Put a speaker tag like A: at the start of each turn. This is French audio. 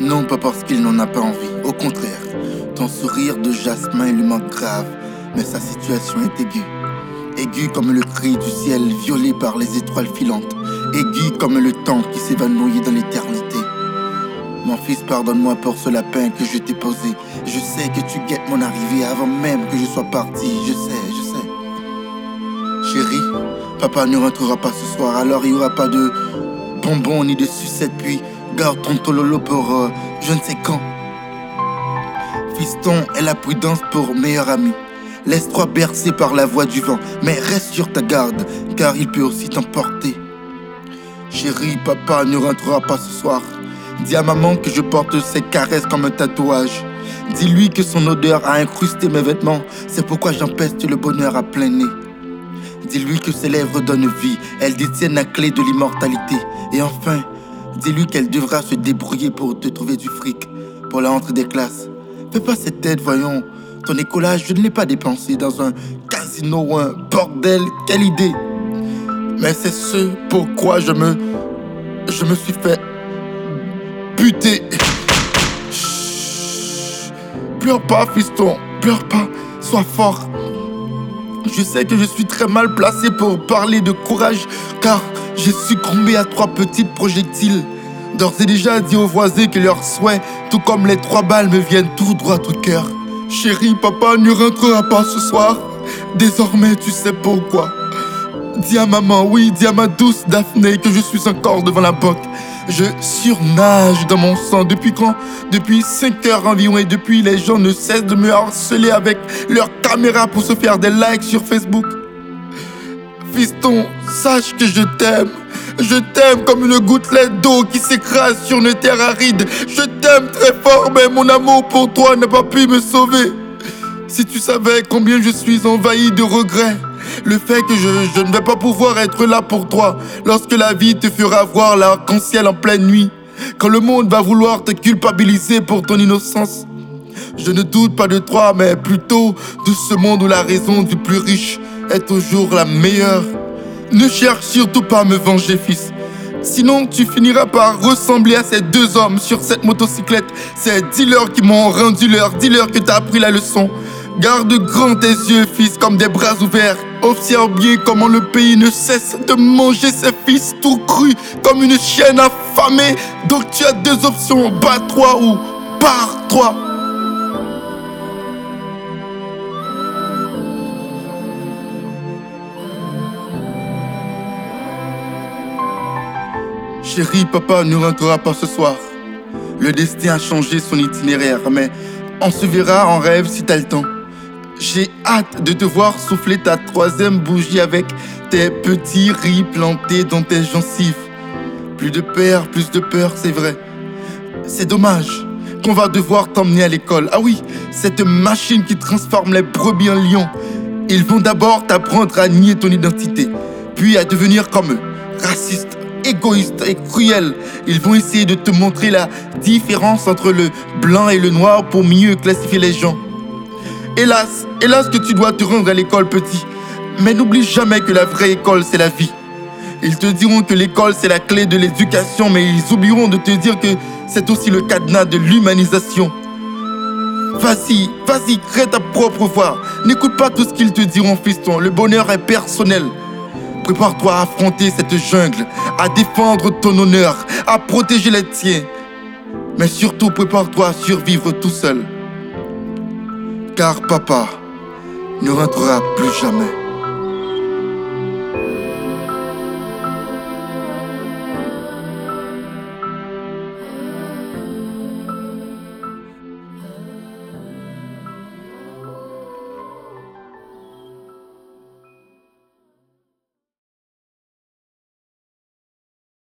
A: Non, pas parce qu'il n'en a pas envie. Au contraire, ton sourire de jasmin lui manque grave, mais sa situation est aiguë. Aiguë comme le cri du ciel violé par les étoiles filantes. Aiguë comme le temps qui s'évanouit dans l'éternité. Mon fils, pardonne-moi pour ce lapin que je t'ai posé. Je sais que tu guettes mon arrivée avant même que je sois parti. Je sais, je sais. Chérie, papa ne rentrera pas ce soir, alors il n'y aura pas de bonbons ni de sucettes. Puis garde ton tololo pour euh, je ne sais quand. Fiston est la prudence pour meilleur ami. Laisse-toi bercer par la voix du vent, mais reste sur ta garde, car il peut aussi t'emporter. Chérie, papa ne rentrera pas ce soir. Dis à maman que je porte ses caresses comme un tatouage. Dis-lui que son odeur a incrusté mes vêtements, c'est pourquoi j'empeste le bonheur à plein nez. Dis-lui que ses lèvres donnent vie, elles détiennent la clé de l'immortalité. Et enfin, dis-lui qu'elle devra se débrouiller pour te trouver du fric pour la rentrée des classes. Fais pas cette tête, voyons. Ton écolage, je ne l'ai pas dépensé dans un casino ou un bordel. Quelle idée! Mais c'est ce pourquoi je me. Je me suis fait. buter. Pleure pas, fiston. Pleure pas. Sois fort. Je sais que je suis très mal placé pour parler de courage, car j'ai succombé à trois petits projectiles. D'ores et déjà dit aux voisins que leurs souhaits, tout comme les trois balles, me viennent tout droit au cœur. Chérie, papa ne rentrera pas ce soir. Désormais, tu sais pourquoi. Dis à maman, oui, dis à ma douce Daphné que je suis encore devant la banque. Je surnage dans mon sang depuis quand? Depuis 5 heures environ et depuis les gens ne cessent de me harceler avec leurs caméras pour se faire des likes sur Facebook. Fiston, sache que je t'aime. Je t'aime comme une gouttelette d'eau qui s'écrase sur une terre aride. Je t'aime très fort, mais mon amour pour toi n'a pas pu me sauver. Si tu savais combien je suis envahi de regrets, le fait que je, je ne vais pas pouvoir être là pour toi lorsque la vie te fera voir l'arc-en-ciel en pleine nuit, quand le monde va vouloir te culpabiliser pour ton innocence. Je ne doute pas de toi, mais plutôt de ce monde où la raison du plus riche est toujours la meilleure. Ne cherche surtout pas à me venger, fils. Sinon, tu finiras par ressembler à ces deux hommes sur cette motocyclette, ces dealers qui m'ont rendu leur dealer que t'as appris la leçon. Garde grand tes yeux, fils, comme des bras ouverts. Observe bien comment le pays ne cesse de manger ses fils tout crus, comme une chienne affamée. Donc tu as deux options, bats-toi ou pars-toi. Chérie, papa ne rentrera pas ce soir. Le destin a changé son itinéraire, mais on se verra en rêve si t'as le temps. J'ai hâte de te voir souffler ta troisième bougie avec tes petits riz plantés dans tes gencives. Plus de père, plus de peur, c'est vrai. C'est dommage qu'on va devoir t'emmener à l'école. Ah oui, cette machine qui transforme les brebis en lions. Ils vont d'abord t'apprendre à nier ton identité, puis à devenir comme eux, raciste, égoïste et cruel. Ils vont essayer de te montrer la différence entre le blanc et le noir pour mieux classifier les gens. Hélas, hélas que tu dois te rendre à l'école petit. Mais n'oublie jamais que la vraie école, c'est la vie. Ils te diront que l'école, c'est la clé de l'éducation, mais ils oublieront de te dire que c'est aussi le cadenas de l'humanisation. Vas-y, vas-y, crée ta propre voix. N'écoute pas tout ce qu'ils te diront, fiston. Le bonheur est personnel. Prépare-toi à affronter cette jungle, à défendre ton honneur, à protéger les tiens. Mais surtout, prépare-toi à survivre tout seul. Car papa ne rentrera plus jamais.